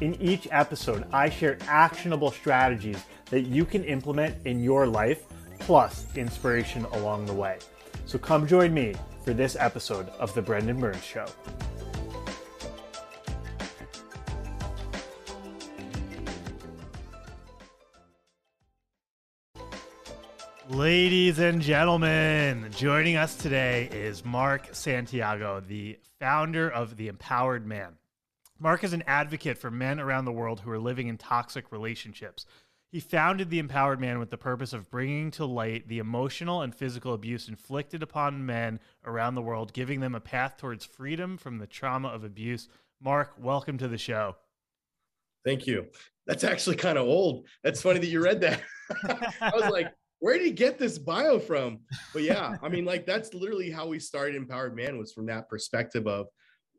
In each episode, I share actionable strategies that you can implement in your life, plus inspiration along the way. So come join me for this episode of The Brendan Burns Show. Ladies and gentlemen, joining us today is Mark Santiago, the founder of The Empowered Man. Mark is an advocate for men around the world who are living in toxic relationships. He founded The Empowered Man with the purpose of bringing to light the emotional and physical abuse inflicted upon men around the world, giving them a path towards freedom from the trauma of abuse. Mark, welcome to the show. Thank you. That's actually kind of old. That's funny that you read that. I was like, where did he get this bio from? But yeah, I mean, like that's literally how we started Empowered Man was from that perspective of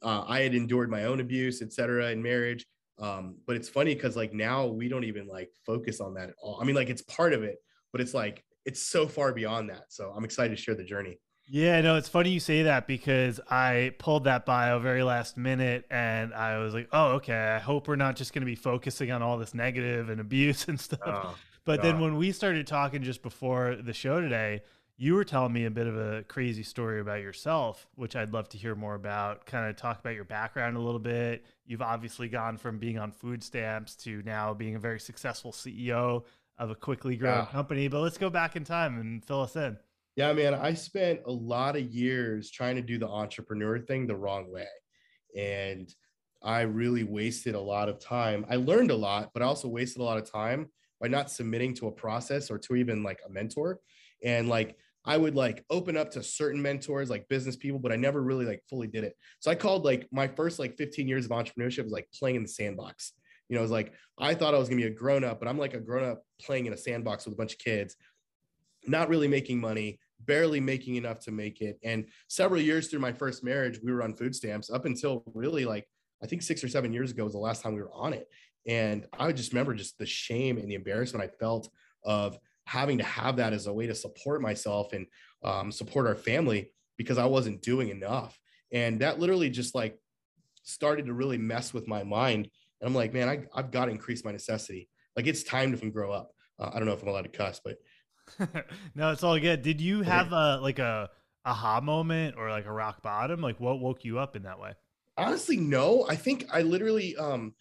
uh, I had endured my own abuse, etc., in marriage. Um, but it's funny because like now we don't even like focus on that at all. I mean, like it's part of it, but it's like it's so far beyond that. So I'm excited to share the journey. Yeah, no, it's funny you say that because I pulled that bio very last minute and I was like, oh, okay, I hope we're not just going to be focusing on all this negative and abuse and stuff. Oh, but then when we started talking just before the show today, you were telling me a bit of a crazy story about yourself, which I'd love to hear more about. Kind of talk about your background a little bit. You've obviously gone from being on food stamps to now being a very successful CEO of a quickly growing yeah. company. But let's go back in time and fill us in. Yeah, man, I spent a lot of years trying to do the entrepreneur thing the wrong way. And I really wasted a lot of time. I learned a lot, but I also wasted a lot of time by not submitting to a process or to even like a mentor. And like I would like open up to certain mentors, like business people, but I never really like fully did it. So I called like my first like 15 years of entrepreneurship was like playing in the sandbox. You know, it was like I thought I was gonna be a grown up, but I'm like a grown up playing in a sandbox with a bunch of kids, not really making money, barely making enough to make it. And several years through my first marriage, we were on food stamps up until really like I think six or seven years ago was the last time we were on it. And I just remember just the shame and the embarrassment I felt of having to have that as a way to support myself and um, support our family because I wasn't doing enough. And that literally just like started to really mess with my mind. And I'm like, man, I, I've got to increase my necessity. Like it's time to grow up. Uh, I don't know if I'm allowed to cuss, but no, it's all good. Did you have a like a aha moment or like a rock bottom? Like what woke you up in that way? Honestly, no. I think I literally um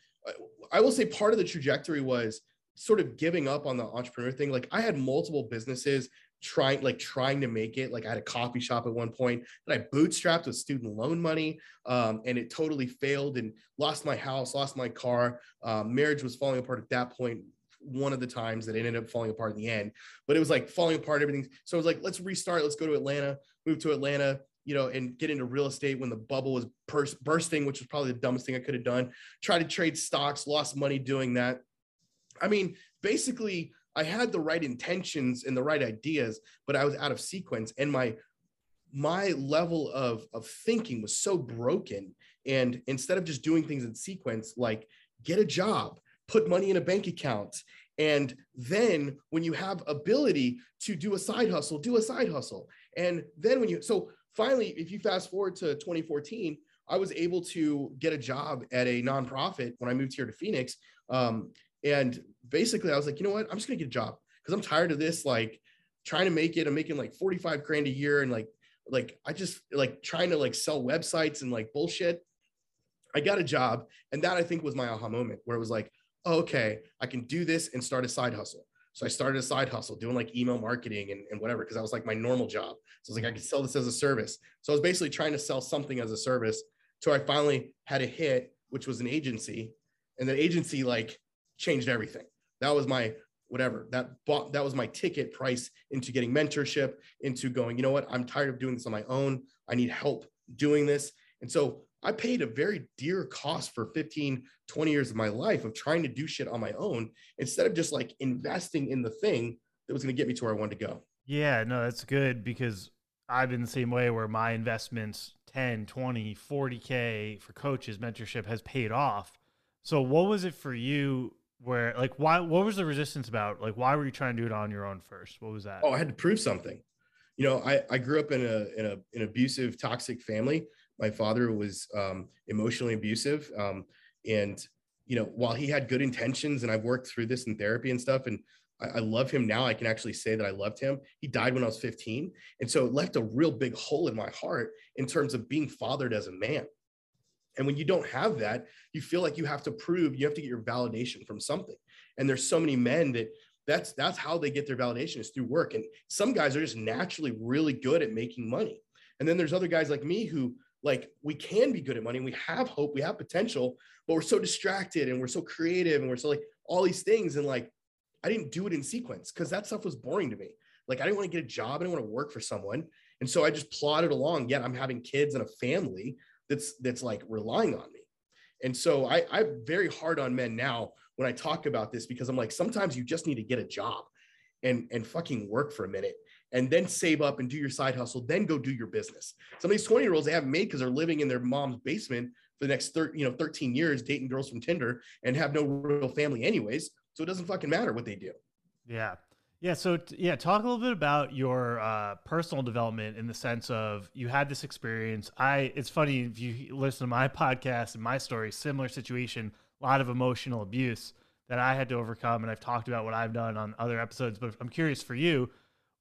I will say part of the trajectory was sort of giving up on the entrepreneur thing. Like I had multiple businesses trying like trying to make it like i had a coffee shop at one point that i bootstrapped with student loan money um, and it totally failed and lost my house lost my car um, marriage was falling apart at that point one of the times that it ended up falling apart in the end but it was like falling apart everything so I was like let's restart let's go to atlanta move to atlanta you know, and get into real estate when the bubble was bursting, which was probably the dumbest thing I could have done. Try to trade stocks, lost money doing that. I mean, basically, I had the right intentions and the right ideas, but I was out of sequence, and my my level of of thinking was so broken. And instead of just doing things in sequence, like get a job, put money in a bank account, and then when you have ability to do a side hustle, do a side hustle. And then when you so finally, if you fast forward to 2014, I was able to get a job at a nonprofit when I moved here to Phoenix. Um, and basically, I was like, you know what? I'm just gonna get a job because I'm tired of this, like trying to make it. I'm making like 45 grand a year, and like, like I just like trying to like sell websites and like bullshit. I got a job, and that I think was my aha moment where it was like, oh, okay, I can do this and start a side hustle. So I started a side hustle doing like email marketing and, and whatever, because that was like my normal job. So I was like, I could sell this as a service. So I was basically trying to sell something as a service. So I finally had a hit, which was an agency. And that agency like changed everything. That was my whatever that bought that was my ticket price into getting mentorship into going you know what i'm tired of doing this on my own i need help doing this and so I paid a very dear cost for 15, 20 years of my life of trying to do shit on my own instead of just like investing in the thing that was going to get me to where I wanted to go. Yeah, no, that's good because I've been the same way where my investments 10, 20, 40K for coaches, mentorship has paid off. So what was it for you where like why what was the resistance about? Like why were you trying to do it on your own first? What was that? Oh, I had to prove something. You know, I, I grew up in a in a an abusive, toxic family. My father was um, emotionally abusive. Um, and you know, while he had good intentions and I've worked through this in therapy and stuff, and I, I, love him now. I can actually say that I loved him. He died when I was 15. And so it left a real big hole in my heart in terms of being fathered as a man. And when you don't have that, you feel like you have to prove, you have to get your validation from something. And there's so many men that that's that's how they get their validation is through work. And some guys are just naturally really good at making money. And then there's other guys like me who like we can be good at money and we have hope, we have potential, but we're so distracted and we're so creative and we're so like all these things. And like I didn't do it in sequence because that stuff was boring to me. Like I didn't want to get a job, I didn't want to work for someone. And so I just plodded along. Yet I'm having kids and a family that's that's like relying on me. And so I, I'm very hard on men now when I talk about this because I'm like, sometimes you just need to get a job and and fucking work for a minute and then save up and do your side hustle, then go do your business. Some of these 20 year olds they haven't made because they're living in their mom's basement for the next 30, you know, 13 years, dating girls from Tinder and have no real family anyways. So it doesn't fucking matter what they do. Yeah. Yeah. So, yeah, talk a little bit about your uh, personal development in the sense of you had this experience. I, it's funny if you listen to my podcast and my story, similar situation, a lot of emotional abuse that I had to overcome. And I've talked about what I've done on other episodes, but I'm curious for you,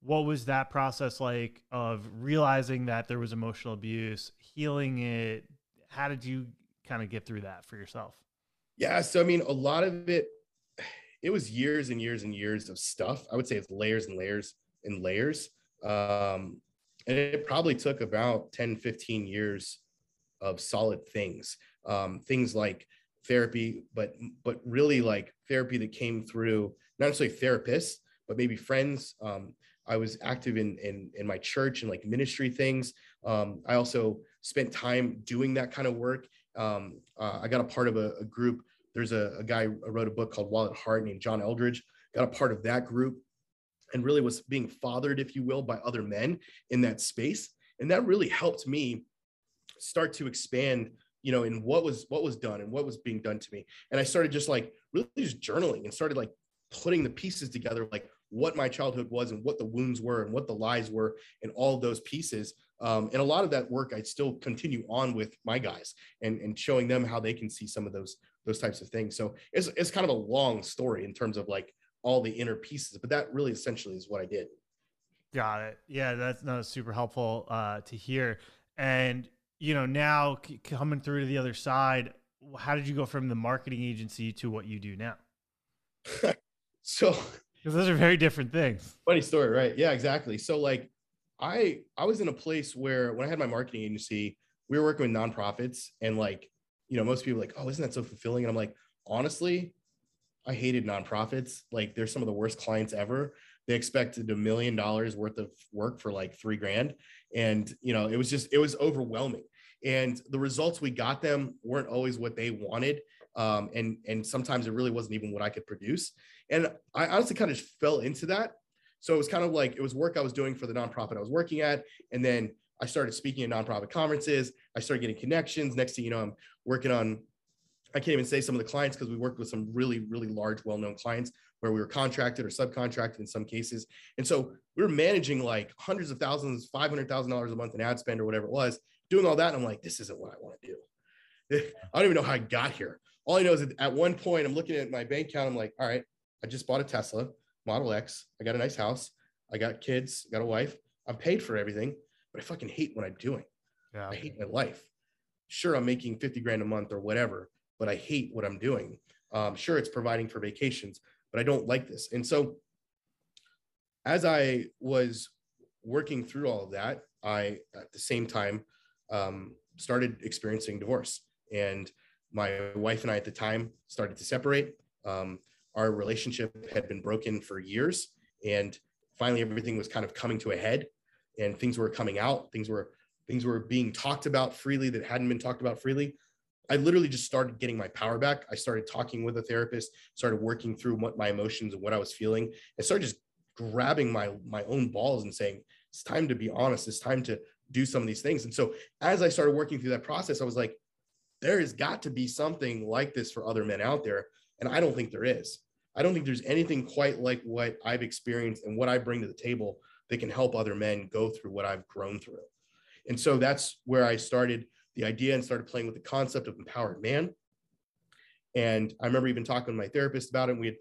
what was that process like of realizing that there was emotional abuse, healing it? How did you kind of get through that for yourself? Yeah. So, I mean, a lot of it, it was years and years and years of stuff. I would say it's layers and layers and layers. Um, and it probably took about 10, 15 years of solid things. Um, things like therapy, but but really like therapy that came through not necessarily therapists, but maybe friends. Um, I was active in in in my church and like ministry things. Um, I also spent time doing that kind of work. Um, uh, I got a part of a, a group there's a, a guy wrote a book called Wild at Heart named John Eldredge, got a part of that group and really was being fathered, if you will, by other men in that space. And that really helped me start to expand you know in what was what was done and what was being done to me and i started just like really just journaling and started like putting the pieces together like what my childhood was and what the wounds were and what the lies were and all those pieces um, and a lot of that work i still continue on with my guys and and showing them how they can see some of those those types of things. So it's, it's kind of a long story in terms of like all the inner pieces, but that really essentially is what I did. Got it. Yeah, that's not super helpful uh, to hear. And you know, now c- coming through to the other side, how did you go from the marketing agency to what you do now? so, because those are very different things. Funny story, right? Yeah, exactly. So, like, I I was in a place where when I had my marketing agency, we were working with nonprofits, and like you know, most people like, oh, isn't that so fulfilling? And I'm like, honestly, I hated nonprofits. Like, they're some of the worst clients ever. They expected a million dollars worth of work for like three grand. And, you know, it was just, it was overwhelming. And the results we got them weren't always what they wanted. Um, and, and sometimes it really wasn't even what I could produce. And I honestly kind of fell into that. So it was kind of like it was work I was doing for the nonprofit I was working at. And then I started speaking at nonprofit conferences. I started getting connections. Next thing you know, I'm working on, I can't even say some of the clients because we worked with some really, really large, well known clients where we were contracted or subcontracted in some cases. And so we were managing like hundreds of thousands, $500,000 a month in ad spend or whatever it was, doing all that. And I'm like, this isn't what I want to do. I don't even know how I got here. All I know is that at one point, I'm looking at my bank account. I'm like, all right, I just bought a Tesla Model X. I got a nice house. I got kids, got a wife. I'm paid for everything but I fucking hate what I'm doing. Yeah. I hate my life. Sure, I'm making 50 grand a month or whatever, but I hate what I'm doing. Um, sure, it's providing for vacations, but I don't like this. And so, as I was working through all of that, I at the same time um, started experiencing divorce. And my wife and I at the time started to separate. Um, our relationship had been broken for years. And finally, everything was kind of coming to a head and things were coming out things were things were being talked about freely that hadn't been talked about freely. I literally just started getting my power back. I started talking with a therapist started working through what my emotions and what i was feeling and started just grabbing my my own balls and saying it's time to be honest. It's time to do some of these things. And so as i started working through that process i was like there has got to be something like this for other men out there and i don't think there is. I don't think there's anything quite like what i've experienced and what i bring to the table that can help other men go through what i've grown through and so that's where i started the idea and started playing with the concept of empowered man and i remember even talking to my therapist about it and we had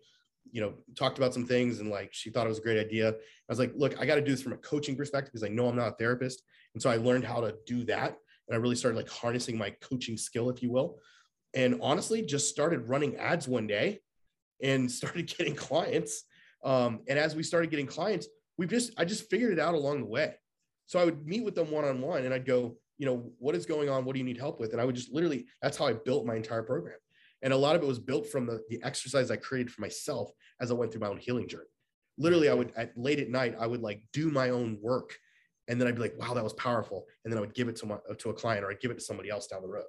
you know, talked about some things and like she thought it was a great idea. I was like, look, I got to do this from a coaching perspective because I know I'm not a therapist. And so I learned how to do that. And I really started like harnessing my coaching skill, if you will. And honestly, just started running ads one day and started getting clients. Um, and as we started getting clients, we just, I just figured it out along the way. So I would meet with them one on one and I'd go, you know, what is going on? What do you need help with? And I would just literally, that's how I built my entire program. And a lot of it was built from the, the exercise I created for myself as I went through my own healing journey. Literally, I would at late at night, I would like do my own work. And then I'd be like, wow, that was powerful. And then I would give it to my to a client or I'd give it to somebody else down the road.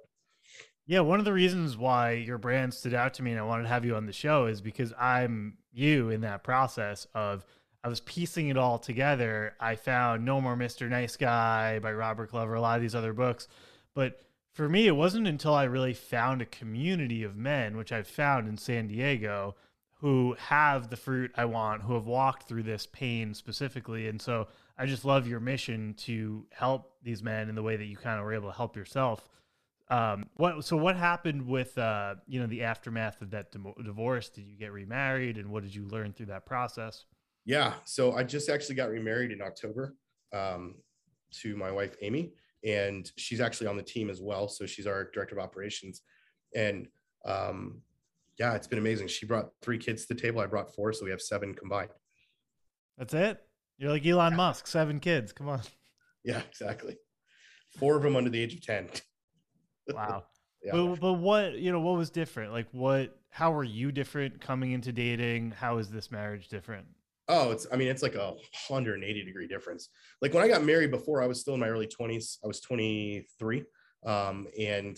Yeah, one of the reasons why your brand stood out to me and I wanted to have you on the show is because I'm you in that process of I was piecing it all together. I found No More Mr. Nice Guy by Robert Glover, a lot of these other books. But for me, it wasn't until I really found a community of men, which I've found in San Diego, who have the fruit I want, who have walked through this pain specifically. And so I just love your mission to help these men in the way that you kind of were able to help yourself. Um, what so what happened with uh, you know the aftermath of that divorce? Did you get remarried, and what did you learn through that process? Yeah, so I just actually got remarried in October um, to my wife Amy, and she's actually on the team as well. So she's our director of operations, and um, yeah, it's been amazing. She brought three kids to the table. I brought four, so we have seven combined. That's it. You're like Elon yeah. Musk, seven kids. Come on. Yeah, exactly. Four of them under the age of ten. wow. yeah. But, but what you know, what was different? Like, what? How were you different coming into dating? How is this marriage different? Oh, it's I mean, it's like a 180 degree difference. Like when I got married before, I was still in my early 20s. I was 23. Um, and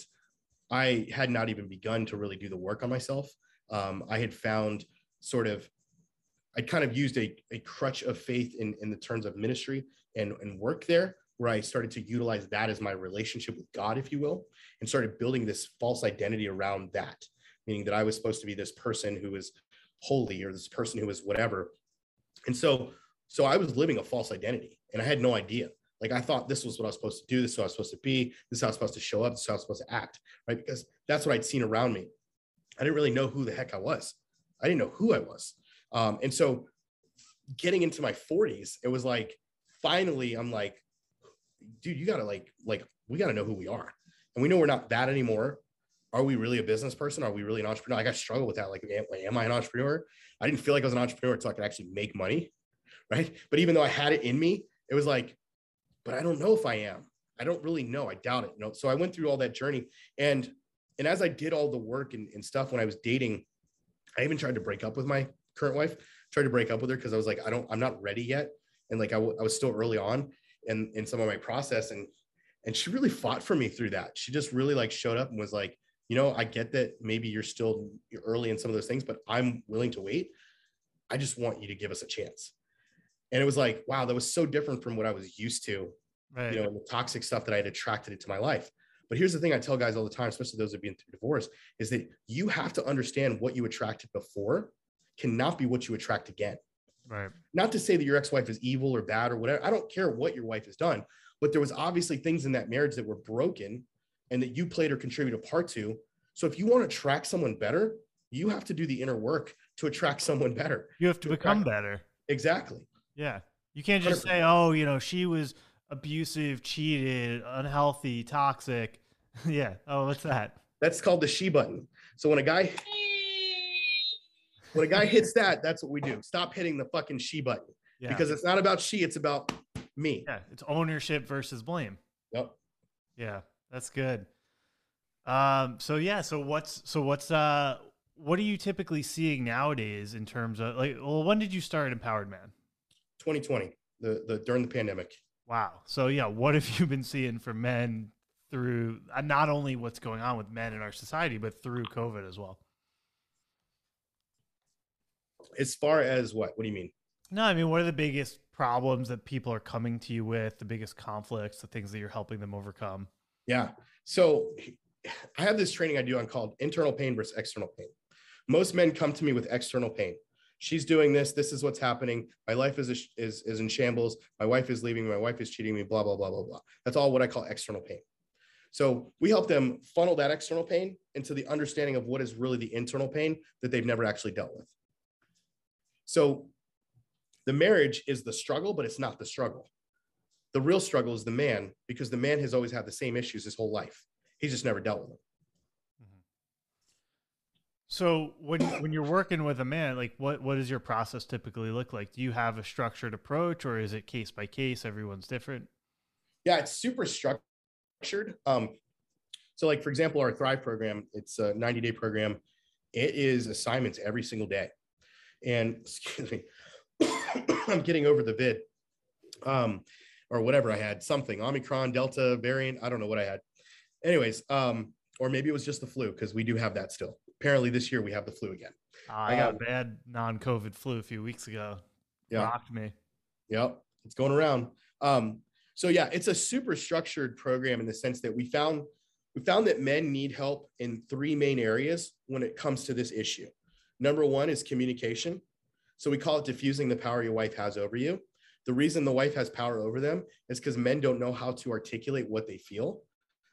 I had not even begun to really do the work on myself. Um, I had found sort of I kind of used a, a crutch of faith in, in the terms of ministry and, and work there, where I started to utilize that as my relationship with God, if you will, and started building this false identity around that, meaning that I was supposed to be this person who was holy or this person who was whatever. And so, so I was living a false identity and I had no idea. Like I thought this was what I was supposed to do. This is what I was supposed to be. This is how I was supposed to show up. This is how I was supposed to act, right? Because that's what I'd seen around me. I didn't really know who the heck I was. I didn't know who I was. Um, and so getting into my 40s, it was like, finally, I'm like, dude, you gotta like, like, we gotta know who we are. And we know we're not that anymore. Are we really a business person? Are we really an entrepreneur? Like I struggle with that. Like, am, am I an entrepreneur? I didn't feel like I was an entrepreneur until I could actually make money. Right. But even though I had it in me, it was like, but I don't know if I am. I don't really know. I doubt it. You know? So I went through all that journey. And and as I did all the work and, and stuff when I was dating, I even tried to break up with my current wife, tried to break up with her because I was like, I don't, I'm not ready yet. And like I, w- I was still early on in, in some of my process. And and she really fought for me through that. She just really like showed up and was like, you know, I get that maybe you're still early in some of those things, but I'm willing to wait. I just want you to give us a chance. And it was like, wow, that was so different from what I was used to, right. you know, the toxic stuff that I had attracted into my life. But here's the thing I tell guys all the time, especially those that have been through divorce, is that you have to understand what you attracted before cannot be what you attract again. Right. Not to say that your ex-wife is evil or bad or whatever. I don't care what your wife has done, but there was obviously things in that marriage that were broken and that you played or contributed a part to. So if you want to attract someone better, you have to do the inner work to attract someone better. You have to, to become attract- better. Exactly. Yeah. You can't just 100%. say, "Oh, you know, she was abusive, cheated, unhealthy, toxic." yeah. Oh, what's that? That's called the she button. So when a guy when a guy hits that, that's what we do. Stop hitting the fucking she button. Yeah. Because it's not about she, it's about me. Yeah, it's ownership versus blame. Yep. Yeah, that's good. Um, so yeah, so what's so what's uh what are you typically seeing nowadays in terms of like well when did you start Empowered Man? 2020, the the during the pandemic. Wow. So yeah, what have you been seeing for men through uh, not only what's going on with men in our society, but through COVID as well? As far as what? What do you mean? No, I mean, what are the biggest problems that people are coming to you with, the biggest conflicts, the things that you're helping them overcome? Yeah. So I have this training I do on called internal pain versus external pain. Most men come to me with external pain. She's doing this. This is what's happening. My life is, is, is in shambles. My wife is leaving. My wife is cheating me, blah, blah, blah, blah, blah. That's all what I call external pain. So we help them funnel that external pain into the understanding of what is really the internal pain that they've never actually dealt with. So the marriage is the struggle, but it's not the struggle. The real struggle is the man because the man has always had the same issues his whole life. He's just never dealt with them. Mm-hmm. So when when you're working with a man, like what what does your process typically look like? Do you have a structured approach or is it case by case? Everyone's different. Yeah, it's super structured. Um, so like for example, our Thrive program, it's a 90 day program. It is assignments every single day. And excuse me, I'm getting over the vid. Um, or whatever I had, something Omicron, Delta variant. I don't know what I had. Anyways, um, or maybe it was just the flu because we do have that still. Apparently, this year we have the flu again. Uh, I got um, bad non-COVID flu a few weeks ago. Yeah, rocked me. Yep, it's going around. Um, so yeah, it's a super structured program in the sense that we found we found that men need help in three main areas when it comes to this issue. Number one is communication. So we call it diffusing the power your wife has over you. The reason the wife has power over them is because men don't know how to articulate what they feel.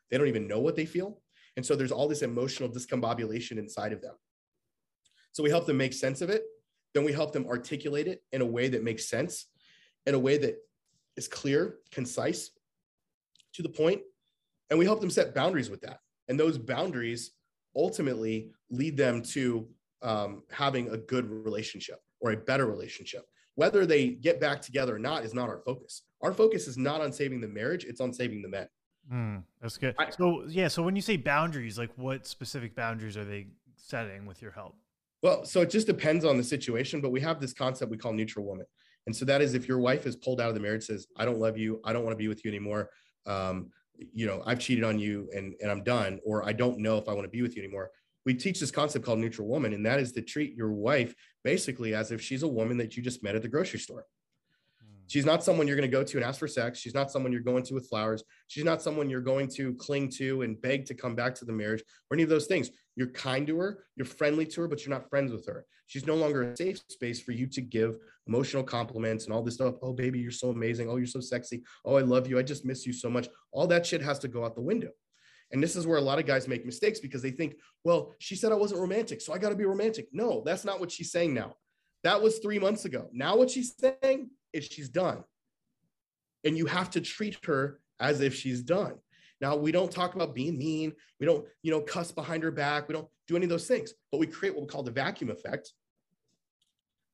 They don't even know what they feel. And so there's all this emotional discombobulation inside of them. So we help them make sense of it. Then we help them articulate it in a way that makes sense, in a way that is clear, concise, to the point, And we help them set boundaries with that. And those boundaries ultimately lead them to um, having a good relationship or a better relationship whether they get back together or not is not our focus. Our focus is not on saving the marriage, it's on saving the men. Mm, that's good. I, so, yeah, so when you say boundaries, like what specific boundaries are they setting with your help? Well, so it just depends on the situation, but we have this concept we call neutral woman. And so that is if your wife is pulled out of the marriage, says, I don't love you, I don't want to be with you anymore. Um, you know, I've cheated on you and, and I'm done, or I don't know if I want to be with you anymore we teach this concept called neutral woman, and that is to treat your wife basically as if she's a woman that you just met at the grocery store. Hmm. She's not someone you're going to go to and ask for sex. She's not someone you're going to with flowers. She's not someone you're going to cling to and beg to come back to the marriage or any of those things. You're kind to her, you're friendly to her, but you're not friends with her. She's no longer a safe space for you to give emotional compliments and all this stuff. Oh, baby, you're so amazing. Oh, you're so sexy. Oh, I love you. I just miss you so much. All that shit has to go out the window. And this is where a lot of guys make mistakes because they think, well, she said I wasn't romantic, so I got to be romantic. No, that's not what she's saying now. That was three months ago. Now, what she's saying is she's done. And you have to treat her as if she's done. Now, we don't talk about being mean. We don't, you know, cuss behind her back. We don't do any of those things, but we create what we call the vacuum effect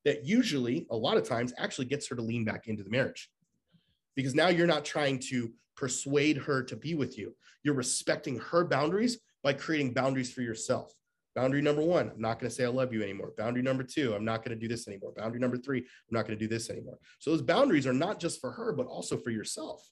that usually, a lot of times, actually gets her to lean back into the marriage because now you're not trying to persuade her to be with you. You're respecting her boundaries by creating boundaries for yourself. Boundary number one, I'm not going to say I love you anymore. Boundary number two, I'm not going to do this anymore. Boundary number three, I'm not going to do this anymore. So those boundaries are not just for her, but also for yourself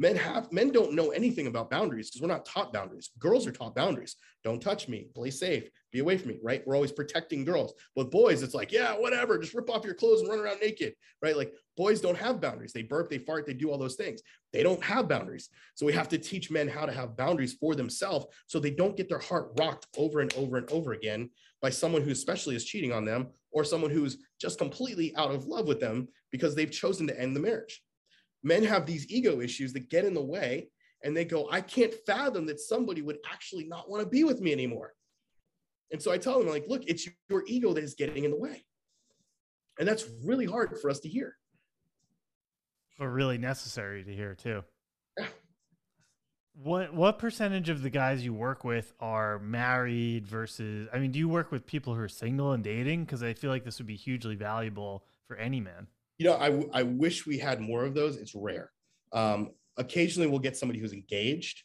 men have men don't know anything about boundaries because we're not taught boundaries. Girls are taught boundaries. Don't touch me. Play safe. Be away from me right? We're always protecting girls. But boys it's like yeah whatever. Just rip off your clothes and run around naked right? Like boys don't have boundaries. They burp they fart they do all those things. They don't have boundaries. So we have to teach men how to have boundaries for themselves so they don't get their heart rocked over and over and over again by someone who especially is cheating on them or someone who's just completely out of love with them because they've chosen to end the marriage men have these ego issues that get in the way and they go, I can't fathom that somebody would actually not want to be with me anymore. And so I tell them, like, look, it's your ego that is getting in the way. And that's really hard for us to hear. But really necessary to hear too. Yeah. What what percentage of the guys you work with are married versus I mean, do you work with people who are single and dating? Because I feel like this would be hugely valuable for any man you know, I, I wish we had more of those. It's rare. Um, occasionally we'll get somebody who's engaged,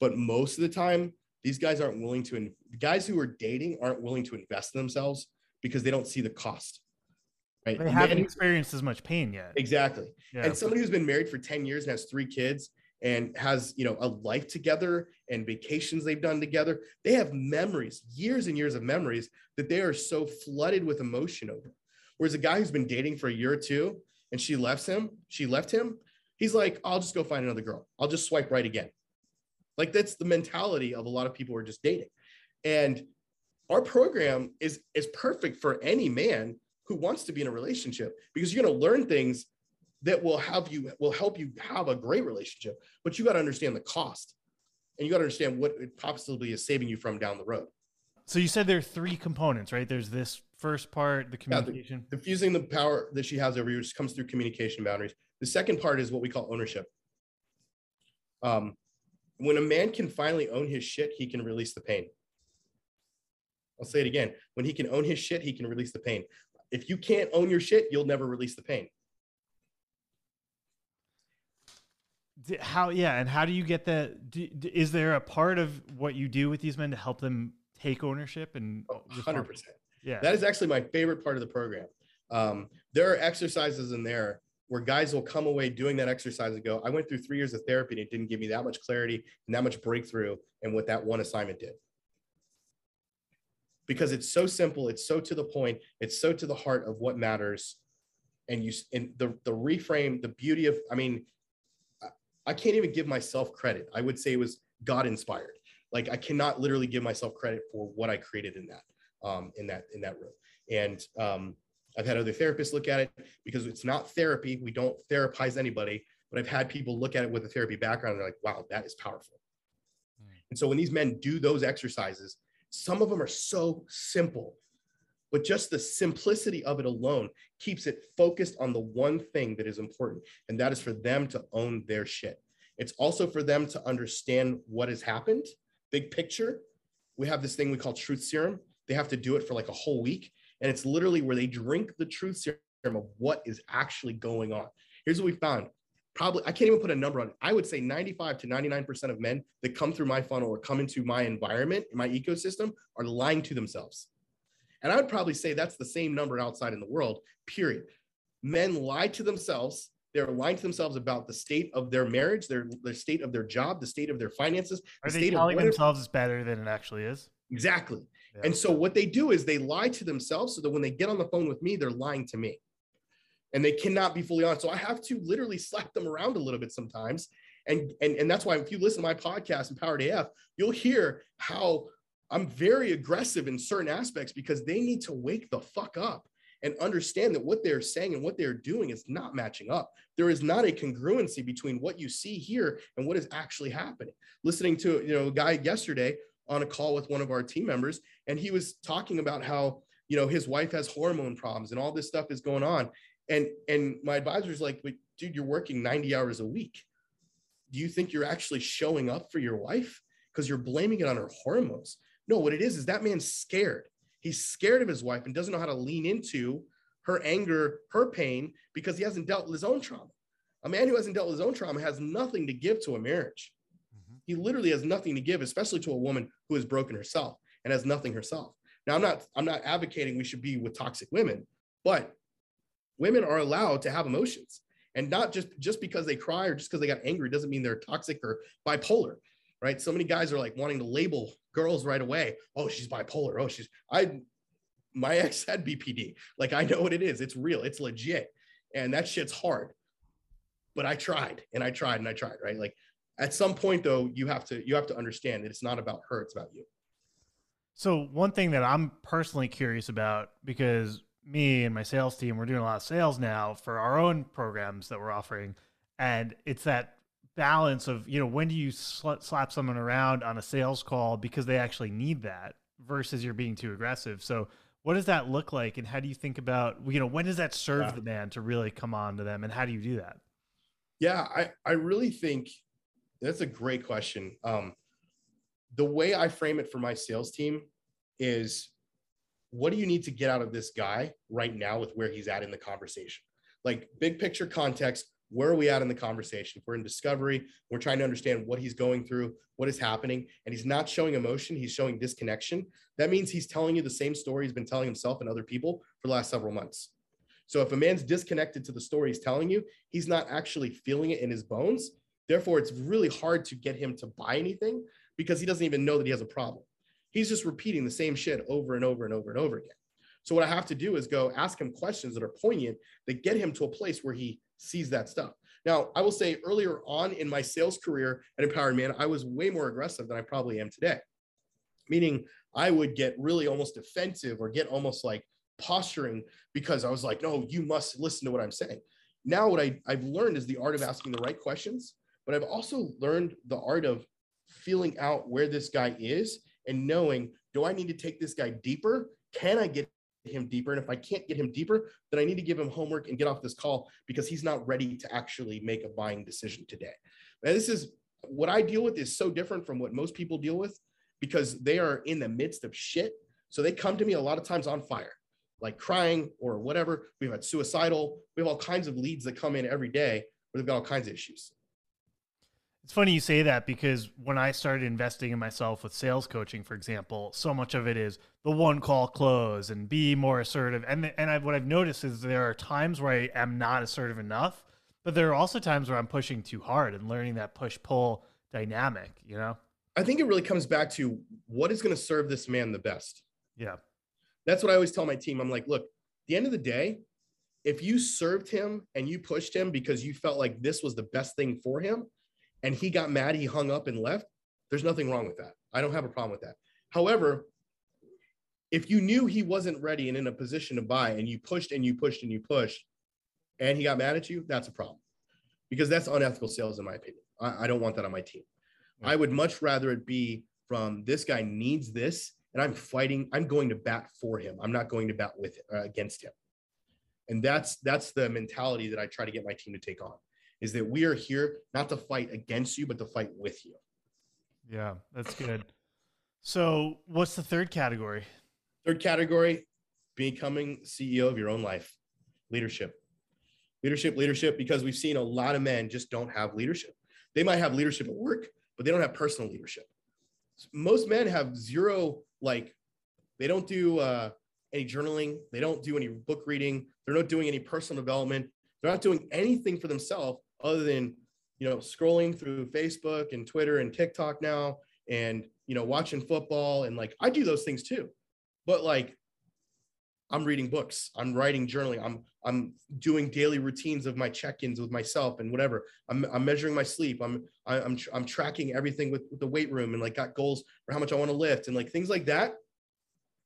but most of the time, these guys aren't willing to, guys who are dating aren't willing to invest in themselves because they don't see the cost. Right. They haven't experienced as much pain yet. Exactly. Yeah. And somebody who's been married for 10 years and has three kids and has, you know, a life together and vacations they've done together, they have memories, years and years of memories that they are so flooded with emotion over Whereas a guy who's been dating for a year or two and she left him, she left him, he's like, I'll just go find another girl. I'll just swipe right again. Like that's the mentality of a lot of people who are just dating. And our program is is perfect for any man who wants to be in a relationship because you're going to learn things that will have you will help you have a great relationship but you got to understand the cost and you got to understand what it possibly is saving you from down the road so you said there are three components right there's this first part the communication yeah, the, diffusing the power that she has over you which comes through communication boundaries the second part is what we call ownership um, when a man can finally own his shit he can release the pain I'll say it again. When he can own his shit, he can release the pain. If you can't own your shit, you'll never release the pain. How, yeah. And how do you get that? Do, is there a part of what you do with these men to help them take ownership and oh, 100%. Yeah. That is actually my favorite part of the program. Um, there are exercises in there where guys will come away doing that exercise and go, I went through three years of therapy and it didn't give me that much clarity and that much breakthrough and what that one assignment did because it's so simple, it's so to the point, it's so to the heart of what matters. And you and the the reframe, the beauty of, I mean, I can't even give myself credit. I would say it was God inspired. Like I cannot literally give myself credit for what I created in that, um, in that in that room. And um, I've had other therapists look at it because it's not therapy. We don't therapize anybody, but I've had people look at it with a therapy background. And they're like, wow, that is powerful. Mm. And so when these men do those exercises, some of them are so simple, but just the simplicity of it alone keeps it focused on the one thing that is important, and that is for them to own their shit. It's also for them to understand what has happened, big picture. We have this thing we call truth serum. They have to do it for like a whole week. And it's literally where they drink the truth serum of what is actually going on. Here's what we found probably I can't even put a number on it. I would say 95 to 99% of men that come through my funnel or come into my environment, my ecosystem, are lying to themselves. And I would probably say that's the same number outside in the world, period. Men lie to themselves. They're lying to themselves about the state of their marriage, their, the state of their job, the state of their finances. Are the they telling themselves it's better than it actually is? Exactly. And so what they do is they lie to themselves so that when they get on the phone with me, they're lying to me and they cannot be fully honest. So I have to literally slap them around a little bit sometimes. And, and, and that's why if you listen to my podcast, Empowered AF, you'll hear how I'm very aggressive in certain aspects because they need to wake the fuck up and understand that what they're saying and what they're doing is not matching up. There is not a congruency between what you see here and what is actually happening. Listening to you know a guy yesterday on a call with one of our team members, and he was talking about how you know his wife has hormone problems and all this stuff is going on and and my advisor's like, but dude, you're working 90 hours a week. Do you think you're actually showing up for your wife? Because you're blaming it on her hormones. No, what it is is that man's scared. He's scared of his wife and doesn't know how to lean into her anger, her pain, because he hasn't dealt with his own trauma. A man who hasn't dealt with his own trauma has nothing to give to a marriage. He literally has nothing to give, especially to a woman who has broken herself and has nothing herself. Now, I'm not I'm not advocating we should be with toxic women, but women are allowed to have emotions and not just just because they cry or just because they got angry doesn't mean they're toxic or bipolar right? So many guys are like wanting to label girls right away. Oh she's bipolar. Oh she's i my ex had bpd like i know what it is. It's real. It's legit. And that shit's hard. But i tried and i tried and i tried right? Like at some point though you have to you have to understand that it's not about her it's about you so one thing that i'm personally curious about because me and my sales team, we're doing a lot of sales now for our own programs that we're offering. And it's that balance of, you know, when do you sl- slap someone around on a sales call because they actually need that versus you're being too aggressive. So, what does that look like? And how do you think about, you know, when does that serve yeah. the man to really come on to them? And how do you do that? Yeah, I, I really think that's a great question. Um, the way I frame it for my sales team is what do you need to get out of this guy right now with where he's at in the conversation? Like big picture context, where are we at in the conversation? If we're in discovery, we're trying to understand what he's going through, what is happening, and he's not showing emotion, he's showing disconnection. That means he's telling you the same story he's been telling himself and other people for the last several months. So if a man's disconnected to the story he's telling you, he's not actually feeling it in his bones. Therefore, it's really hard to get him to buy anything because he doesn't even know that he has a problem. He's just repeating the same shit over and over and over and over again. So what I have to do is go ask him questions that are poignant that get him to a place where he sees that stuff. Now, I will say earlier on in my sales career at Empowered Man, I was way more aggressive than I probably am today. Meaning I would get really almost defensive or get almost like posturing because I was like, no, you must listen to what I'm saying. Now, what I, I've learned is the art of asking the right questions, but I've also learned the art of feeling out where this guy is and knowing, do I need to take this guy deeper? Can I get him deeper? And if I can't get him deeper, then I need to give him homework and get off this call because he's not ready to actually make a buying decision today. And this is what I deal with is so different from what most people deal with because they are in the midst of shit. So they come to me a lot of times on fire, like crying or whatever. We've had suicidal. We have all kinds of leads that come in every day where they've got all kinds of issues. It's funny you say that because when I started investing in myself with sales coaching, for example, so much of it is the one call close and be more assertive. And and I've, what I've noticed is there are times where I am not assertive enough, but there are also times where I'm pushing too hard and learning that push pull dynamic. You know. I think it really comes back to what is going to serve this man the best. Yeah. That's what I always tell my team. I'm like, look, the end of the day, if you served him and you pushed him because you felt like this was the best thing for him, and he got mad, he hung up and left, there's nothing wrong with that. I don't have a problem with that. However, if you knew he wasn't ready and in a position to buy and you pushed and you pushed and you pushed and he got mad at you, that's a problem because that's unethical sales, in my opinion. I, I don't want that on my team. I would much rather it be from this guy needs this and I'm fighting, I'm going to bat for him. I'm not going to bat with uh, against him. And that's that's the mentality that I try to get my team to take on is that we are here not to fight against you, but to fight with you. Yeah, that's good. So, what's the third category? Third category becoming CEO of your own life, leadership. Leadership, leadership, because we've seen a lot of men just don't have leadership. They might have leadership at work, but they don't have personal leadership. Most men have zero, like, they don't do uh, any journaling, they don't do any book reading, they're not doing any personal development, they're not doing anything for themselves other than you know scrolling through Facebook and Twitter and TikTok now and you know watching football and like I do those things too. But like I'm reading books, I'm writing journaling, I'm I'm doing daily routines of my check-ins with myself and whatever. I'm, I'm measuring my sleep. I'm I'm I'm tracking everything with, with the weight room and like got goals for how much I want to lift and like things like that.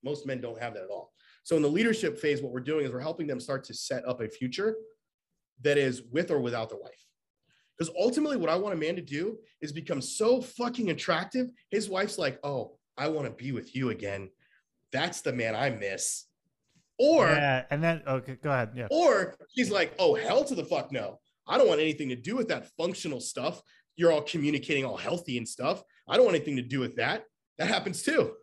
Most men don't have that at all. So in the leadership phase, what we're doing is we're helping them start to set up a future that is with or without the wife. Because ultimately, what I want a man to do is become so fucking attractive. His wife's like, oh, I want to be with you again. That's the man I miss. Or, yeah, and then, okay, go ahead. Yeah. Or he's like, oh, hell to the fuck no. I don't want anything to do with that functional stuff. You're all communicating all healthy and stuff. I don't want anything to do with that. That happens too.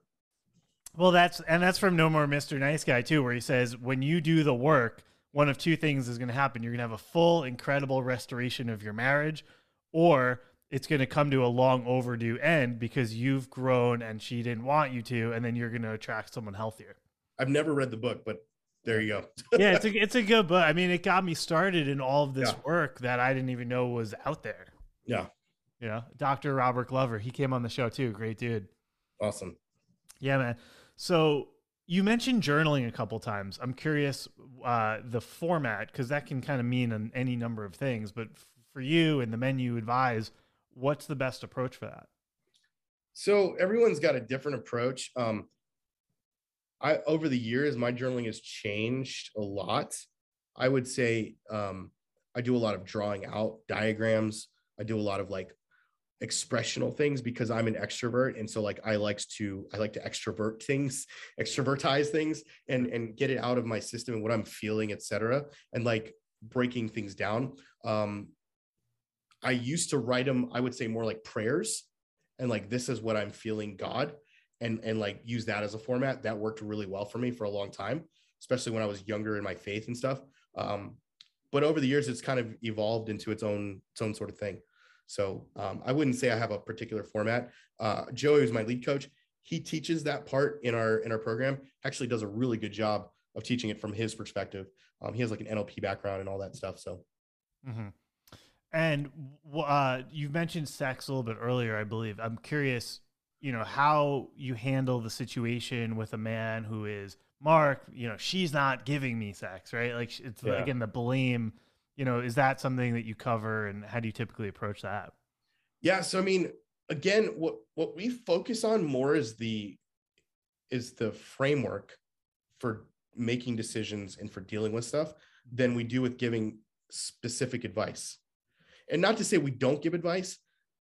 Well, that's, and that's from No More Mr. Nice Guy too, where he says, when you do the work, one of two things is going to happen. You're going to have a full, incredible restoration of your marriage, or it's going to come to a long overdue end because you've grown and she didn't want you to, and then you're going to attract someone healthier. I've never read the book, but there you go. yeah, it's a it's a good book. I mean, it got me started in all of this yeah. work that I didn't even know was out there. Yeah. You know, Dr. Robert Glover, he came on the show too. Great dude. Awesome. Yeah, man. So you mentioned journaling a couple times. I'm curious uh, the format because that can kind of mean an, any number of things. But for you and the men you advise, what's the best approach for that? So everyone's got a different approach. Um, I over the years, my journaling has changed a lot. I would say um, I do a lot of drawing out diagrams. I do a lot of like expressional things because I'm an extrovert. And so like I likes to I like to extrovert things extrovertize things and and get it out of my system and what I'm feeling etc and like breaking things down. Um I used to write them I would say more like prayers and like this is what I'm feeling God and and like use that as a format. That worked really well for me for a long time especially when I was younger in my faith and stuff. Um but over the years it's kind of evolved into its own its own sort of thing so um, I wouldn't say I have a particular format. Uh, Joey, who's my lead coach, he teaches that part in our in our program. Actually, does a really good job of teaching it from his perspective. Um, he has like an NLP background and all that stuff. So. Mm-hmm. And uh, you mentioned sex a little bit earlier, I believe. I'm curious, you know, how you handle the situation with a man who is Mark, you know, she's not giving me sex, right? Like it's yeah. again the blame. You know, is that something that you cover, and how do you typically approach that? Yeah, so I mean, again, what what we focus on more is the is the framework for making decisions and for dealing with stuff than we do with giving specific advice. And not to say we don't give advice,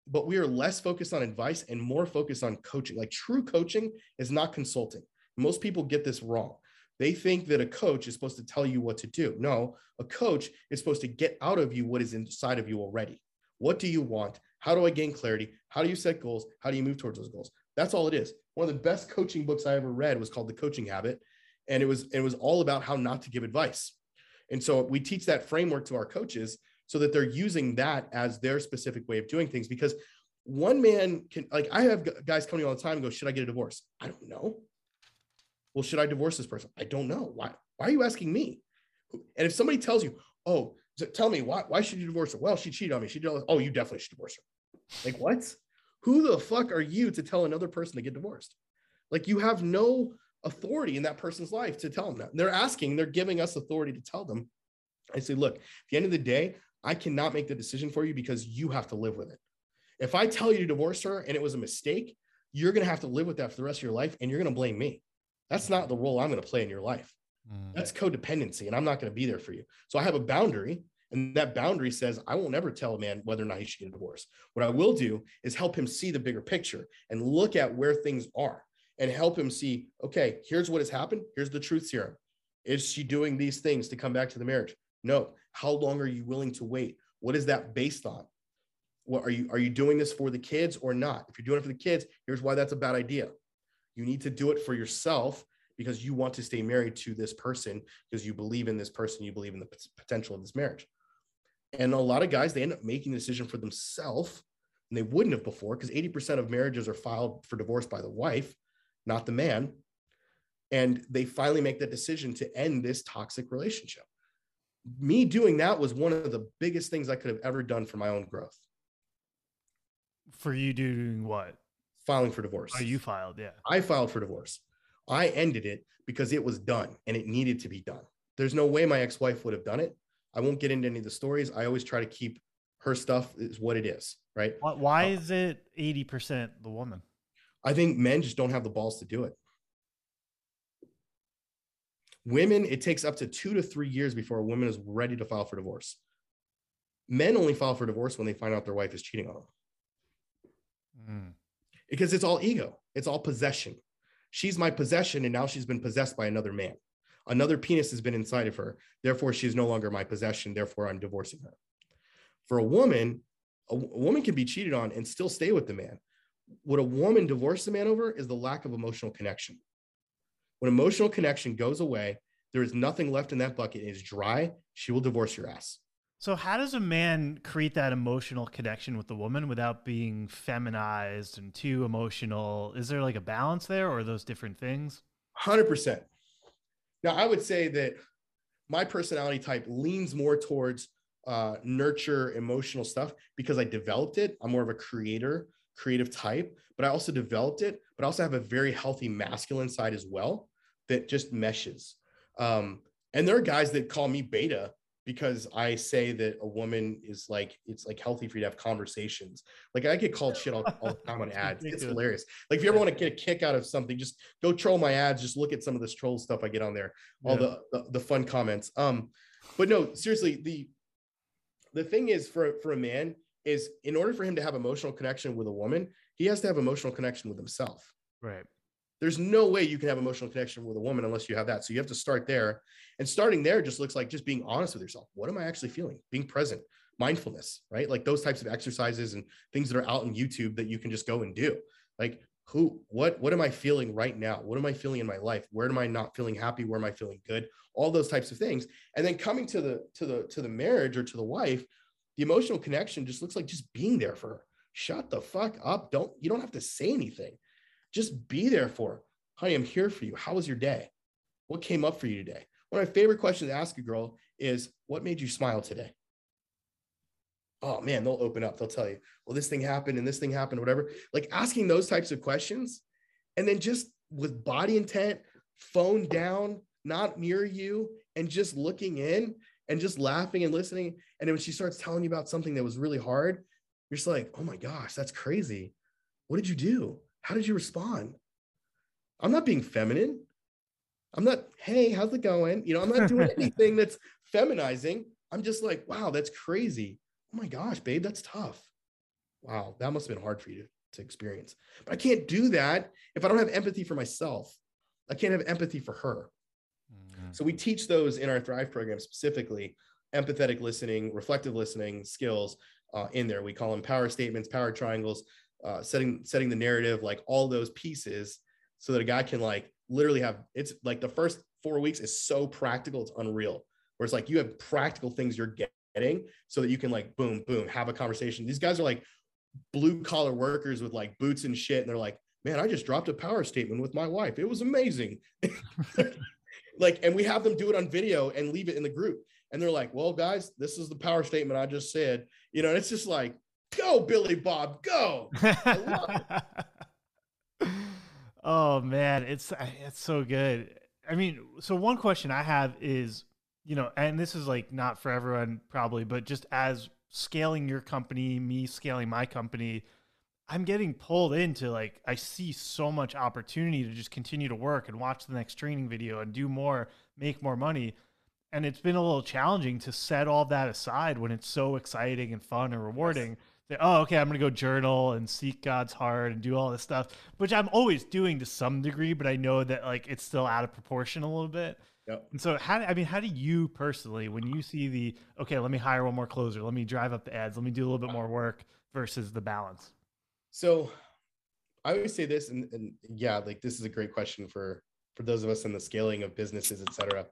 but we are less focused on advice and more focused on coaching. Like true coaching is not consulting. Most people get this wrong. They think that a coach is supposed to tell you what to do. No, a coach is supposed to get out of you what is inside of you already. What do you want? How do I gain clarity? How do you set goals? How do you move towards those goals? That's all it is. One of the best coaching books I ever read was called The Coaching Habit, and it was it was all about how not to give advice. And so we teach that framework to our coaches so that they're using that as their specific way of doing things because one man can like I have guys coming all the time and go, should I get a divorce? I don't know. Well, should I divorce this person? I don't know. Why? Why are you asking me? And if somebody tells you, oh, tell me why why should you divorce her? Well, she cheated on me. She did all this. Oh, you definitely should divorce her. Like what? Who the fuck are you to tell another person to get divorced? Like you have no authority in that person's life to tell them that. They're asking, they're giving us authority to tell them. I say, look, at the end of the day, I cannot make the decision for you because you have to live with it. If I tell you to divorce her and it was a mistake, you're going to have to live with that for the rest of your life and you're going to blame me. That's not the role I'm going to play in your life. Mm. That's codependency and I'm not going to be there for you. So I have a boundary and that boundary says I won't ever tell a man whether or not he should get a divorce. What I will do is help him see the bigger picture and look at where things are and help him see, okay, here's what has happened. Here's the truth serum. Is she doing these things to come back to the marriage? No. How long are you willing to wait? What is that based on? What are you are you doing this for the kids or not? If you're doing it for the kids, here's why that's a bad idea. You need to do it for yourself because you want to stay married to this person because you believe in this person, you believe in the potential of this marriage. And a lot of guys, they end up making the decision for themselves, and they wouldn't have before because 80% of marriages are filed for divorce by the wife, not the man. And they finally make that decision to end this toxic relationship. Me doing that was one of the biggest things I could have ever done for my own growth. For you doing what? Filing for divorce. Oh, you filed, yeah. I filed for divorce. I ended it because it was done and it needed to be done. There's no way my ex wife would have done it. I won't get into any of the stories. I always try to keep her stuff is what it is, right? Why uh, is it 80% the woman? I think men just don't have the balls to do it. Women, it takes up to two to three years before a woman is ready to file for divorce. Men only file for divorce when they find out their wife is cheating on them. Mm. Because it's all ego, it's all possession. She's my possession, and now she's been possessed by another man. Another penis has been inside of her. Therefore, she's no longer my possession. Therefore, I'm divorcing her. For a woman, a, a woman can be cheated on and still stay with the man. What a woman divorces a man over is the lack of emotional connection. When emotional connection goes away, there is nothing left in that bucket. It is dry. She will divorce your ass. So, how does a man create that emotional connection with the woman without being feminized and too emotional? Is there like a balance there, or those different things? Hundred percent. Now, I would say that my personality type leans more towards uh, nurture emotional stuff because I developed it. I'm more of a creator, creative type, but I also developed it. But I also have a very healthy masculine side as well that just meshes. Um, and there are guys that call me beta because I say that a woman is like it's like healthy for you to have conversations. Like I get called shit all, all the time on ads. It's hilarious. Like if you ever want to get a kick out of something, just go troll my ads. Just look at some of this troll stuff I get on there. All yeah. the, the the fun comments. Um, but no, seriously, the the thing is for for a man is in order for him to have emotional connection with a woman, he has to have emotional connection with himself. Right there's no way you can have emotional connection with a woman unless you have that. So you have to start there. And starting there just looks like just being honest with yourself. What am I actually feeling? Being present, mindfulness, right? Like those types of exercises and things that are out on YouTube that you can just go and do. Like who, what, what am I feeling right now? What am I feeling in my life? Where am I not feeling happy? Where am I feeling good? All those types of things. And then coming to the, to the, to the marriage or to the wife, the emotional connection just looks like just being there for her. Shut the fuck up. Don't, you don't have to say anything just be there for. Honey, I'm here for you. How was your day? What came up for you today? One of my favorite questions to ask a girl is, What made you smile today? Oh man, they'll open up. They'll tell you, Well, this thing happened and this thing happened, whatever. Like asking those types of questions. And then just with body intent, phone down, not near you, and just looking in and just laughing and listening. And then when she starts telling you about something that was really hard, you're just like, oh my gosh, that's crazy. What did you do? How did you respond? I'm not being feminine. I'm not, hey, how's it going? You know, I'm not doing anything that's feminizing. I'm just like, wow, that's crazy. Oh my gosh, babe, that's tough. Wow, that must have been hard for you to, to experience. But I can't do that if I don't have empathy for myself. I can't have empathy for her. Mm-hmm. So we teach those in our Thrive program specifically empathetic listening, reflective listening skills uh, in there. We call them power statements, power triangles, uh, setting setting the narrative, like all those pieces, so that a guy can like literally have. It's like the first four weeks is so practical, it's unreal. Where it's like you have practical things you're getting, so that you can like boom, boom, have a conversation. These guys are like blue collar workers with like boots and shit, and they're like, man, I just dropped a power statement with my wife. It was amazing. like, and we have them do it on video and leave it in the group. And they're like, well, guys, this is the power statement I just said. You know, it's just like, go, Billy Bob, go. oh man, it's uh, it's so good. I mean, so one question I have is, you know, and this is like not for everyone probably, but just as scaling your company, me scaling my company, I'm getting pulled into like I see so much opportunity to just continue to work and watch the next training video and do more, make more money. And it's been a little challenging to set all that aside when it's so exciting and fun and rewarding. Yes. That, oh, okay, I'm gonna go journal and seek God's heart and do all this stuff, which I'm always doing to some degree, but I know that like it's still out of proportion a little bit. Yep. And so, how I mean, how do you personally, when you see the okay, let me hire one more closer, let me drive up the ads, let me do a little bit more work versus the balance? So I always say this, and, and yeah, like this is a great question for for those of us in the scaling of businesses, et cetera.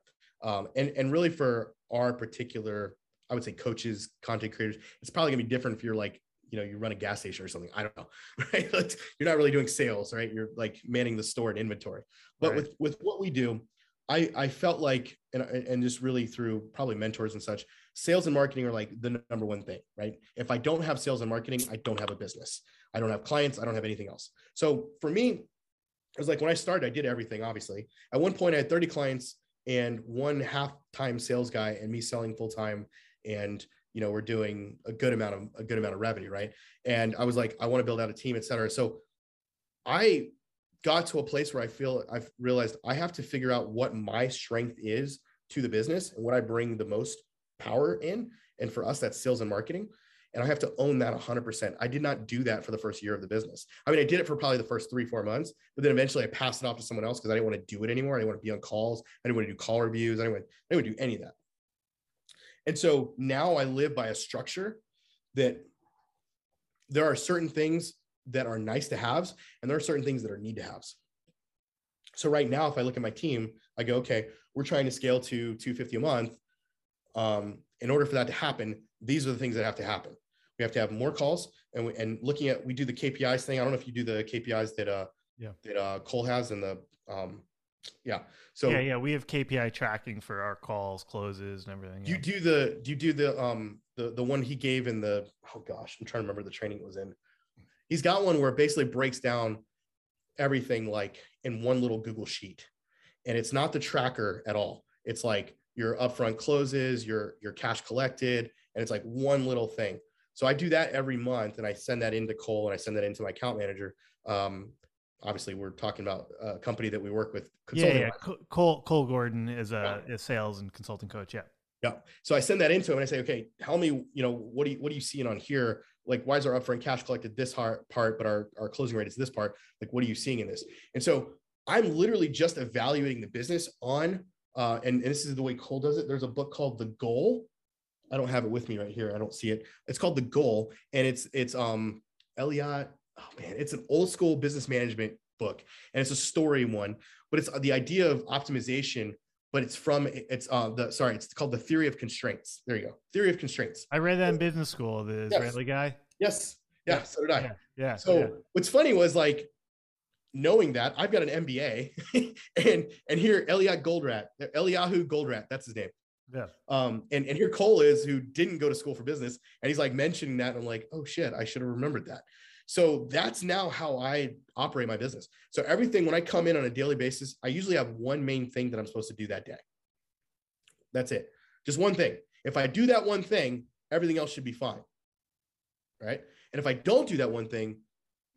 Um, and and really for our particular, I would say coaches, content creators, it's probably gonna be different if you're like, you know, you run a gas station or something. I don't know, right? Like, you're not really doing sales, right? You're like manning the store and inventory. But right. with with what we do, I I felt like, and and just really through probably mentors and such, sales and marketing are like the number one thing, right? If I don't have sales and marketing, I don't have a business. I don't have clients. I don't have anything else. So for me, it was like when I started, I did everything, obviously. At one point, I had 30 clients and one half time sales guy and me selling full time. And, you know, we're doing a good amount of a good amount of revenue. Right. And I was like, I want to build out a team, et cetera. So I got to a place where I feel I've realized I have to figure out what my strength is to the business and what I bring the most power in. And for us, that's sales and marketing and I have to own that 100%. I did not do that for the first year of the business. I mean, I did it for probably the first three, four months, but then eventually I passed it off to someone else because I didn't want to do it anymore. I didn't want to be on calls. I didn't want to do call reviews. I didn't want, I didn't want to do any of that. And so now I live by a structure that there are certain things that are nice to haves and there are certain things that are need to haves. So right now, if I look at my team, I go, okay, we're trying to scale to 250 a month. Um, in order for that to happen, these are the things that have to happen we have to have more calls and we, and looking at we do the KPIs thing. I don't know if you do the KPIs that uh yeah that uh Cole has and the um yeah so yeah yeah we have KPI tracking for our calls closes and everything. Do you do the do you do the um the the one he gave in the oh gosh I'm trying to remember the training it was in. He's got one where it basically breaks down everything like in one little Google sheet, and it's not the tracker at all. It's like your upfront closes, your your cash collected, and it's like one little thing. So I do that every month and I send that into Cole and I send that into my account manager. Um, obviously we're talking about a company that we work with. Yeah, yeah. Cole, Cole Gordon is a, yeah. a sales and consulting coach. Yeah. Yeah. So I send that into him and I say, okay, tell me, you know, what do you, what are you seeing on here? Like, why is our upfront cash collected this part, but our, our closing rate is this part? Like, what are you seeing in this? And so I'm literally just evaluating the business on, uh, and, and this is the way Cole does it. There's a book called The Goal I don't have it with me right here. I don't see it. It's called The Goal, and it's it's um Elliot. Oh man, it's an old school business management book, and it's a story one. But it's the idea of optimization. But it's from it's uh the sorry, it's called the theory of constraints. There you go, theory of constraints. I read that in business school. The yes. Israeli guy. Yes. Yeah. So did I. Yeah. yeah so yeah. what's funny was like knowing that I've got an MBA and and here Eliot Goldratt, Eliyahu Goldratt, that's his name. Yeah. Um, and, and here Cole is who didn't go to school for business. And he's like mentioning that. And I'm like, oh shit, I should have remembered that. So that's now how I operate my business. So everything when I come in on a daily basis, I usually have one main thing that I'm supposed to do that day. That's it. Just one thing. If I do that one thing, everything else should be fine. Right. And if I don't do that one thing,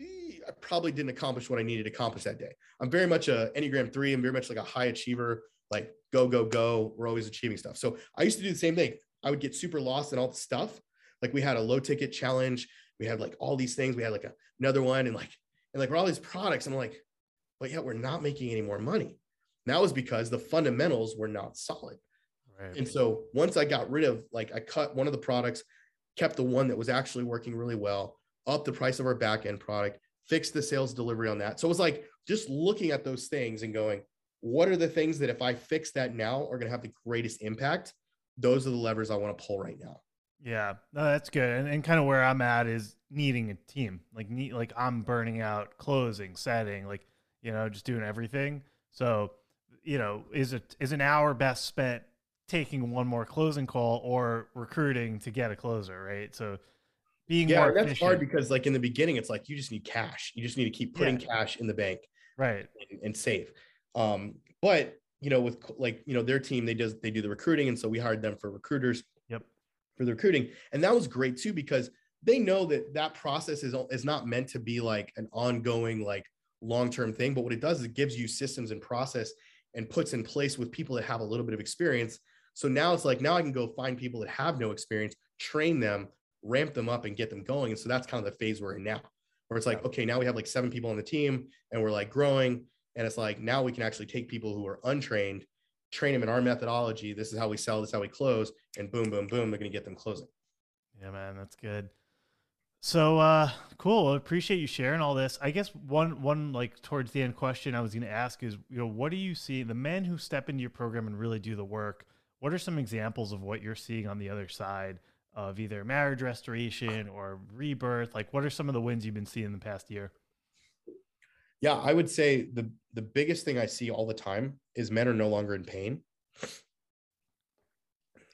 eh, I probably didn't accomplish what I needed to accomplish that day. I'm very much a Enneagram three. I'm very much like a high achiever, like go, go, go. We're always achieving stuff. So I used to do the same thing. I would get super lost in all the stuff. Like we had a low ticket challenge. We had like all these things. We had like a, another one and like, and like we're all these products. And I'm like, but yeah, we're not making any more money. And that was because the fundamentals were not solid. Right. And so once I got rid of like I cut one of the products, kept the one that was actually working really well, up the price of our back end product, fixed the sales delivery on that. So it was like just looking at those things and going, what are the things that if I fix that now are going to have the greatest impact? Those are the levers I want to pull right now. Yeah, no, that's good. And, and kind of where I'm at is needing a team. Like need like I'm burning out closing, setting, like you know, just doing everything. So, you know, is it is an hour best spent taking one more closing call or recruiting to get a closer, right? So being yeah, that's efficient. hard because like in the beginning, it's like you just need cash. You just need to keep putting yeah. cash in the bank, right, and, and save. Um, but you know, with like you know their team, they does they do the recruiting, and so we hired them for recruiters. For the recruiting, and that was great too because they know that that process is is not meant to be like an ongoing like long term thing. But what it does is it gives you systems and process and puts in place with people that have a little bit of experience so now it's like, now I can go find people that have no experience, train them, ramp them up and get them going. And so that's kind of the phase we're in now, where it's like, okay, now we have like seven people on the team and we're like growing. And it's like, now we can actually take people who are untrained, train them in our methodology. This is how we sell, this is how we close, and boom, boom, boom, they're going to get them closing. Yeah, man, that's good. So uh cool. I appreciate you sharing all this. I guess one one like towards the end question I was going to ask is, you know, what do you see the men who step into your program and really do the work? What are some examples of what you're seeing on the other side of either marriage restoration or rebirth? Like, what are some of the wins you've been seeing in the past year? Yeah, I would say the the biggest thing I see all the time is men are no longer in pain.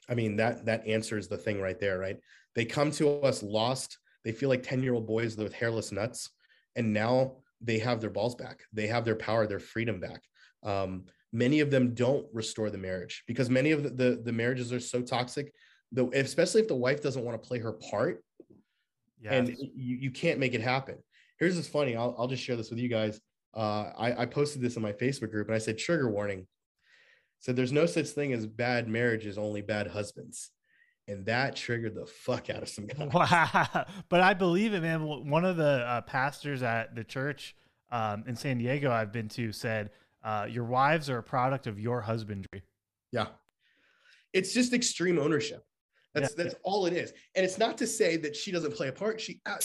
I mean that that answers the thing right there, right? They come to us lost. They feel like 10-year-old boys with hairless nuts. And now they have their balls back. They have their power, their freedom back. Um, many of them don't restore the marriage because many of the, the, the marriages are so toxic though especially if the wife doesn't want to play her part yes. and you, you can't make it happen here's this funny I'll, I'll just share this with you guys uh, I, I posted this in my facebook group and i said trigger warning said there's no such thing as bad marriages only bad husbands and that triggered the fuck out of some guys. Wow. But I believe it, man. One of the uh, pastors at the church um, in San Diego I've been to said uh, your wives are a product of your husbandry. Yeah. It's just extreme ownership. That's yeah. that's all it is. And it's not to say that she doesn't play a part. She uh,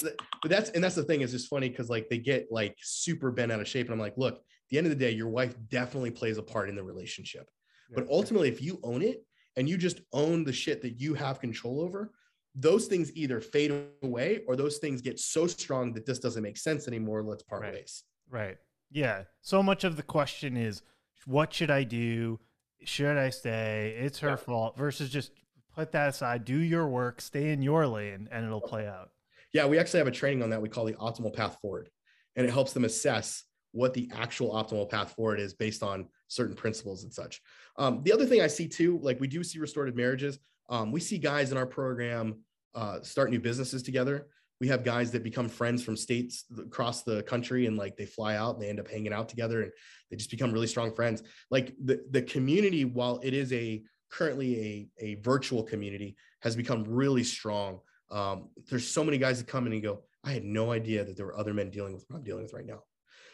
but that's and that's the thing is just funny because like they get like super bent out of shape. And I'm like, look, at the end of the day, your wife definitely plays a part in the relationship. Yeah. But ultimately, if you own it and you just own the shit that you have control over, those things either fade away or those things get so strong that this doesn't make sense anymore. Let's part right. ways. Right. Yeah. So much of the question is what should I do? Should I stay? It's her yeah. fault versus just put that aside, do your work, stay in your lane, and it'll play out. Yeah, we actually have a training on that we call the optimal path forward. And it helps them assess what the actual optimal path forward is based on certain principles and such. Um, the other thing I see too, like we do see restorative marriages. Um, we see guys in our program uh, start new businesses together we have guys that become friends from states across the country and like they fly out and they end up hanging out together and they just become really strong friends like the, the community while it is a currently a, a virtual community has become really strong um, there's so many guys that come in and go i had no idea that there were other men dealing with what i'm dealing with right now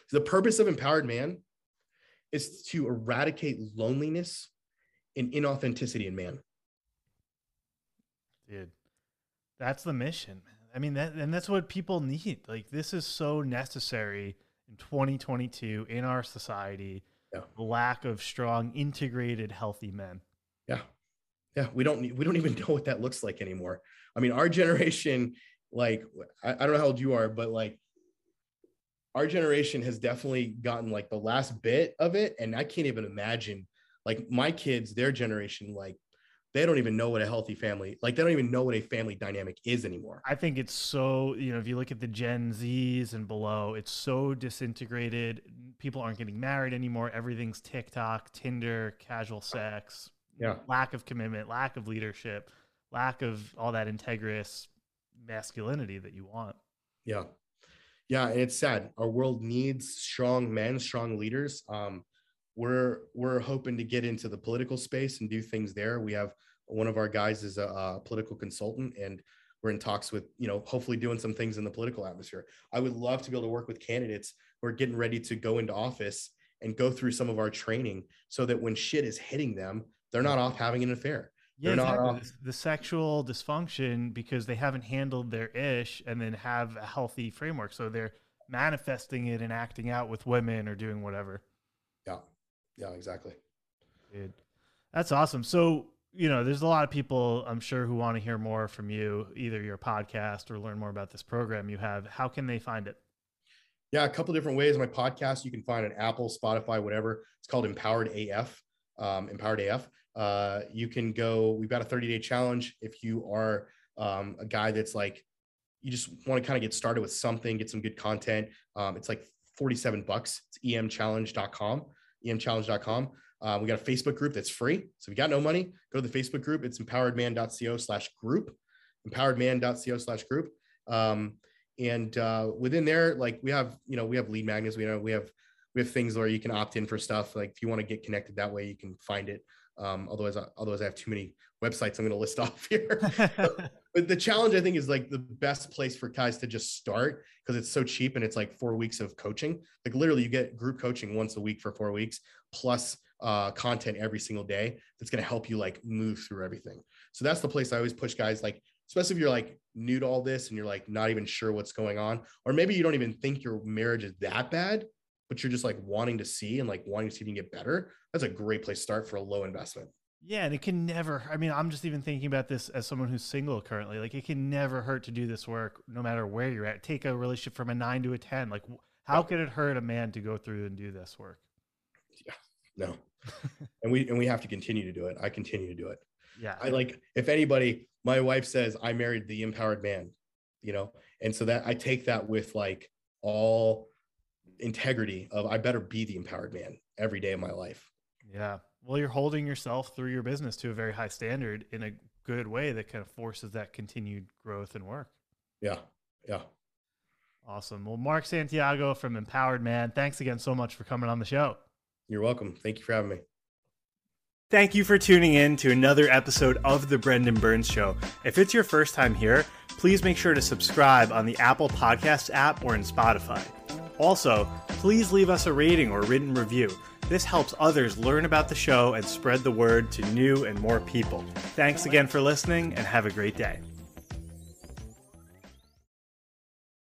so the purpose of empowered man is to eradicate loneliness and inauthenticity in man dude that's the mission I mean that and that's what people need. Like this is so necessary in 2022 in our society. Yeah. Lack of strong, integrated, healthy men. Yeah. Yeah. We don't we don't even know what that looks like anymore. I mean, our generation, like I, I don't know how old you are, but like our generation has definitely gotten like the last bit of it. And I can't even imagine like my kids, their generation, like they don't even know what a healthy family like they don't even know what a family dynamic is anymore i think it's so you know if you look at the gen z's and below it's so disintegrated people aren't getting married anymore everything's tiktok tinder casual sex yeah. lack of commitment lack of leadership lack of all that integrous masculinity that you want. Yeah. Yeah and it's sad. Our world needs strong men strong leaders. Um we're we're hoping to get into the political space and do things there. We have one of our guys is a, a, political consultant and we're in talks with you know hopefully doing some things in the political atmosphere. I would love to be able to work with candidates who are getting ready to go into office and go through some of our training so that when shit is hitting them they're not off having an affair yeah, exactly. the sexual dysfunction because they haven't handled their ish and then have a healthy framework so they're manifesting it and acting out with women or doing whatever yeah yeah exactly Dude. that's awesome so you know, there's a lot of people I'm sure who want to hear more from you, either your podcast or learn more about this program you have. How can they find it? Yeah, a couple different ways. My podcast you can find on Apple, Spotify, whatever. It's called Empowered AF. Um, Empowered AF. Uh, you can go. We've got a 30 day challenge. If you are um, a guy that's like, you just want to kind of get started with something, get some good content. Um, it's like 47 bucks. It's emchallenge.com. Emchallenge.com. Uh, we got a Facebook group that's free. So if you got no money, go to the Facebook group. It's empoweredman.co slash group, empoweredman.co slash group. Um, and uh, within there, like we have, you know, we have lead magnets. We know we have we have things where you can opt in for stuff. Like if you want to get connected that way, you can find it. Um, otherwise, otherwise I have too many websites I'm going to list off here. but the challenge I think is like the best place for guys to just start because it's so cheap and it's like four weeks of coaching. Like literally, you get group coaching once a week for four weeks plus uh, content every single day that's going to help you like move through everything. So that's the place I always push guys like, especially if you're like new to all this and you're like not even sure what's going on, or maybe you don't even think your marriage is that bad, but you're just like wanting to see and like wanting to see if you can get better. That's a great place to start for a low investment. Yeah, and it can never. I mean, I'm just even thinking about this as someone who's single currently. Like, it can never hurt to do this work, no matter where you're at. Take a relationship from a nine to a ten. Like, how could it hurt a man to go through and do this work? Yeah, no, and we and we have to continue to do it. I continue to do it. Yeah. I like if anybody, my wife says I married the empowered man, you know, and so that I take that with like all integrity of I better be the empowered man every day of my life. Yeah. Well, you're holding yourself through your business to a very high standard in a good way that kind of forces that continued growth and work. Yeah. Yeah. Awesome. Well, Mark Santiago from Empowered Man, thanks again so much for coming on the show. You're welcome. Thank you for having me. Thank you for tuning in to another episode of The Brendan Burns Show. If it's your first time here, please make sure to subscribe on the Apple Podcast app or in Spotify. Also, please leave us a rating or written review. This helps others learn about the show and spread the word to new and more people. Thanks again for listening and have a great day.